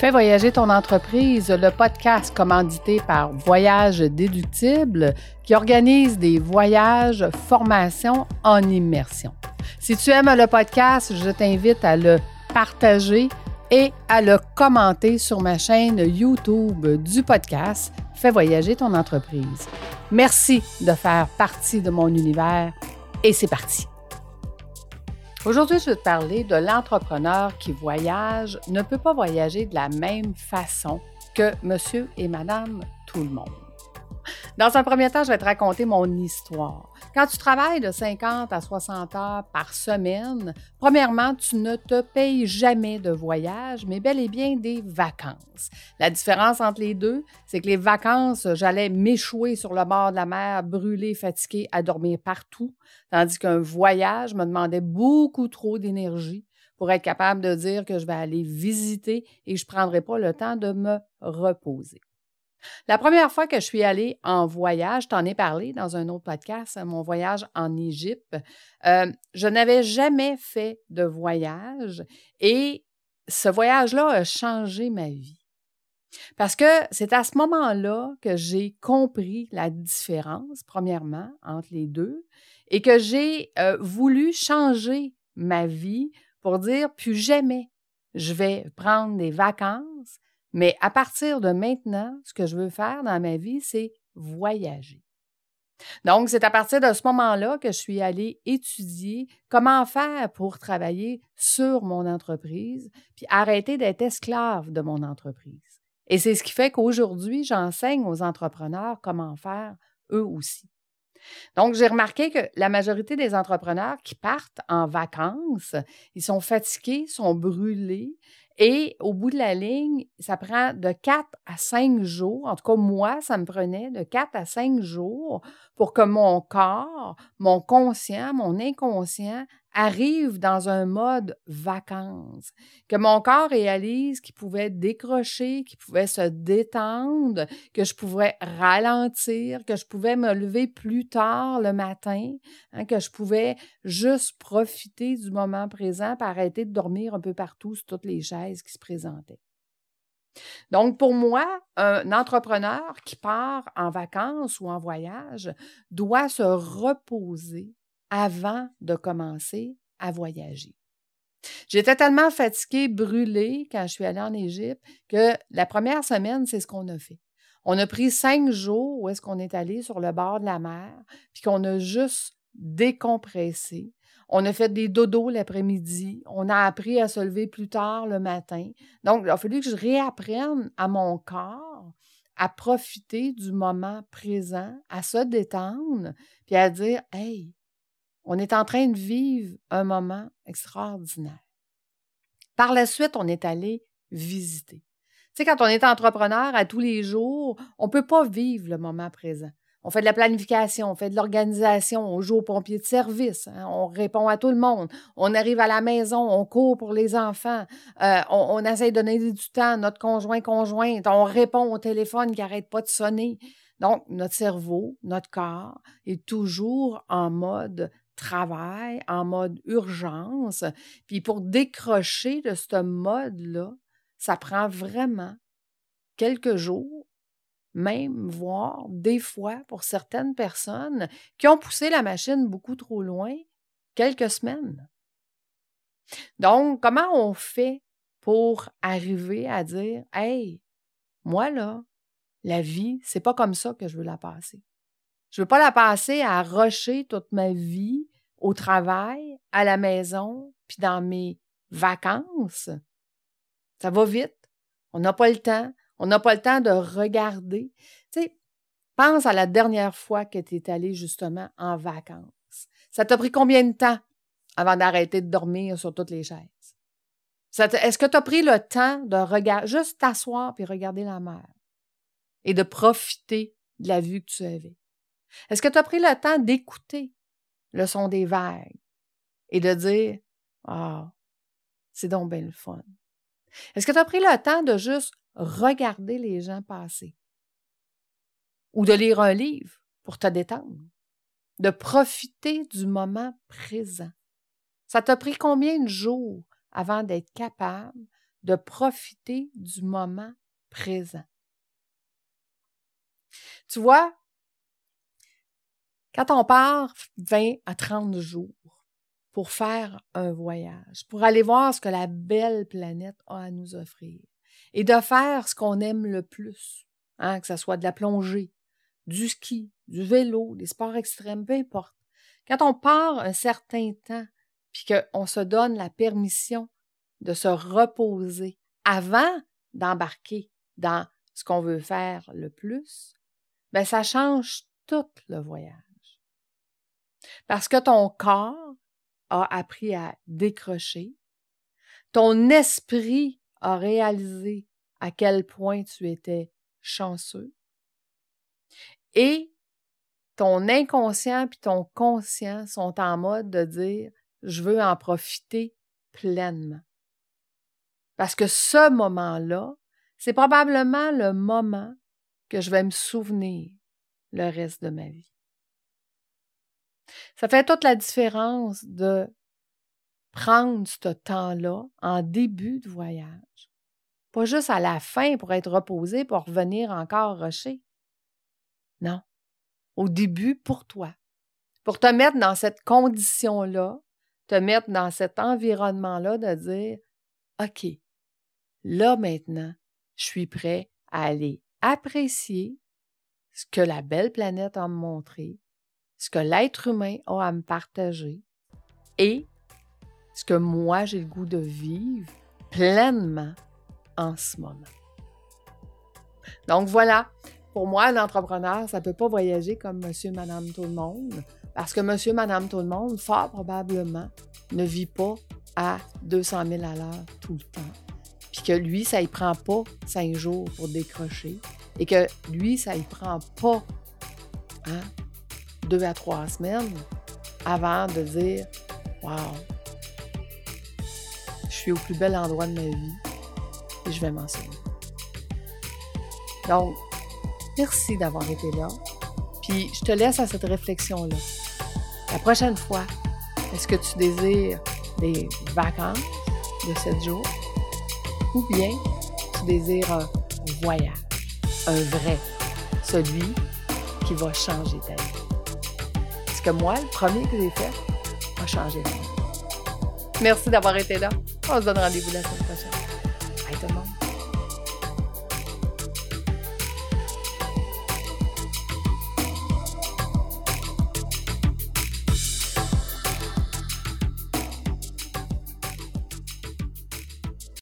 Fais voyager ton entreprise, le podcast commandité par Voyage Déductible qui organise des voyages, formations en immersion. Si tu aimes le podcast, je t'invite à le partager et à le commenter sur ma chaîne YouTube du podcast Fais voyager ton entreprise. Merci de faire partie de mon univers et c'est parti. Aujourd'hui, je vais te parler de l'entrepreneur qui voyage ne peut pas voyager de la même façon que monsieur et madame tout le monde. Dans un premier temps, je vais te raconter mon histoire. Quand tu travailles de 50 à 60 heures par semaine, premièrement, tu ne te payes jamais de voyage, mais bel et bien des vacances. La différence entre les deux, c'est que les vacances, j'allais m'échouer sur le bord de la mer, brûler, fatigué, à dormir partout, tandis qu'un voyage me demandait beaucoup trop d'énergie pour être capable de dire que je vais aller visiter et je ne prendrai pas le temps de me reposer. La première fois que je suis allée en voyage, t'en ai parlé dans un autre podcast, mon voyage en Égypte, euh, je n'avais jamais fait de voyage et ce voyage-là a changé ma vie. Parce que c'est à ce moment-là que j'ai compris la différence, premièrement, entre les deux, et que j'ai euh, voulu changer ma vie pour dire plus jamais je vais prendre des vacances mais à partir de maintenant, ce que je veux faire dans ma vie, c'est voyager. Donc, c'est à partir de ce moment-là que je suis allée étudier comment faire pour travailler sur mon entreprise, puis arrêter d'être esclave de mon entreprise. Et c'est ce qui fait qu'aujourd'hui, j'enseigne aux entrepreneurs comment faire eux aussi. Donc, j'ai remarqué que la majorité des entrepreneurs qui partent en vacances, ils sont fatigués, sont brûlés, et au bout de la ligne, ça prend de 4 à 5 jours, en tout cas moi, ça me prenait de 4 à 5 jours pour que mon corps, mon conscient, mon inconscient arrive dans un mode vacances, que mon corps réalise qu'il pouvait décrocher, qu'il pouvait se détendre, que je pouvais ralentir, que je pouvais me lever plus tard le matin, hein, que je pouvais juste profiter du moment présent pour arrêter de dormir un peu partout sur toutes les chaises qui se présentaient. Donc, pour moi, un entrepreneur qui part en vacances ou en voyage doit se reposer avant de commencer à voyager. J'étais tellement fatiguée, brûlée quand je suis allée en Égypte que la première semaine, c'est ce qu'on a fait. On a pris cinq jours où est-ce qu'on est allé sur le bord de la mer, puis qu'on a juste décompressé. On a fait des dodos l'après-midi. On a appris à se lever plus tard le matin. Donc, il a fallu que je réapprenne à mon corps à profiter du moment présent, à se détendre, puis à dire Hey, on est en train de vivre un moment extraordinaire. Par la suite, on est allé visiter. Tu sais, quand on est entrepreneur à tous les jours, on ne peut pas vivre le moment présent. On fait de la planification, on fait de l'organisation, on joue aux pompiers de service, hein, on répond à tout le monde, on arrive à la maison, on court pour les enfants, euh, on, essaie de donner du temps à notre conjoint, conjointe, on répond au téléphone qui n'arrête pas de sonner. Donc, notre cerveau, notre corps est toujours en mode travail en mode urgence. Puis pour décrocher de ce mode-là, ça prend vraiment quelques jours, même voire des fois pour certaines personnes qui ont poussé la machine beaucoup trop loin, quelques semaines. Donc, comment on fait pour arriver à dire Hey, moi là, la vie, c'est pas comme ça que je veux la passer. Je veux pas la passer à rusher toute ma vie au travail, à la maison, puis dans mes vacances. Ça va vite. On n'a pas le temps. On n'a pas le temps de regarder. Tu sais, pense à la dernière fois que tu es allé justement en vacances. Ça t'a pris combien de temps avant d'arrêter de dormir sur toutes les chaises? Est-ce que tu as pris le temps de regarder, juste t'asseoir puis regarder la mer et de profiter de la vue que tu avais? Est-ce que tu as pris le temps d'écouter le son des vagues et de dire Ah, c'est donc bien fun. Est-ce que tu as pris le temps de juste regarder les gens passer? Ou de lire un livre pour te détendre? De profiter du moment présent? Ça t'a pris combien de jours avant d'être capable de profiter du moment présent? Tu vois, quand on part 20 à 30 jours pour faire un voyage, pour aller voir ce que la belle planète a à nous offrir et de faire ce qu'on aime le plus, hein, que ce soit de la plongée, du ski, du vélo, des sports extrêmes, peu importe. Quand on part un certain temps, puis qu'on se donne la permission de se reposer avant d'embarquer dans ce qu'on veut faire le plus, ben ça change tout le voyage. Parce que ton corps a appris à décrocher, ton esprit a réalisé à quel point tu étais chanceux et ton inconscient puis ton conscient sont en mode de dire je veux en profiter pleinement. Parce que ce moment-là, c'est probablement le moment que je vais me souvenir le reste de ma vie. Ça fait toute la différence de prendre ce temps-là en début de voyage. Pas juste à la fin pour être reposé, pour revenir encore rocher. Non. Au début, pour toi. Pour te mettre dans cette condition-là, te mettre dans cet environnement-là de dire OK, là maintenant, je suis prêt à aller apprécier ce que la belle planète a montrer, ce que l'être humain a à me partager et ce que moi j'ai le goût de vivre pleinement en ce moment. Donc voilà, pour moi, un entrepreneur, ça ne peut pas voyager comme monsieur, madame, tout le monde, parce que monsieur, madame, tout le monde, fort probablement, ne vit pas à 200 000 à l'heure tout le temps. Puis que lui, ça ne prend pas cinq jours pour décrocher. Et que lui, ça ne prend pas hein, deux à trois semaines avant de dire Wow, je suis au plus bel endroit de ma vie et je vais m'en souvenir. Donc, merci d'avoir été là. Puis je te laisse à cette réflexion-là. La prochaine fois, est-ce que tu désires des vacances de 7 jours ou bien tu désires un voyage, un vrai, celui qui va changer ta vie? Parce que moi, le premier que j'ai fait a changé. Merci d'avoir été là. On se donne rendez-vous la semaine prochaine. Bye tout le monde.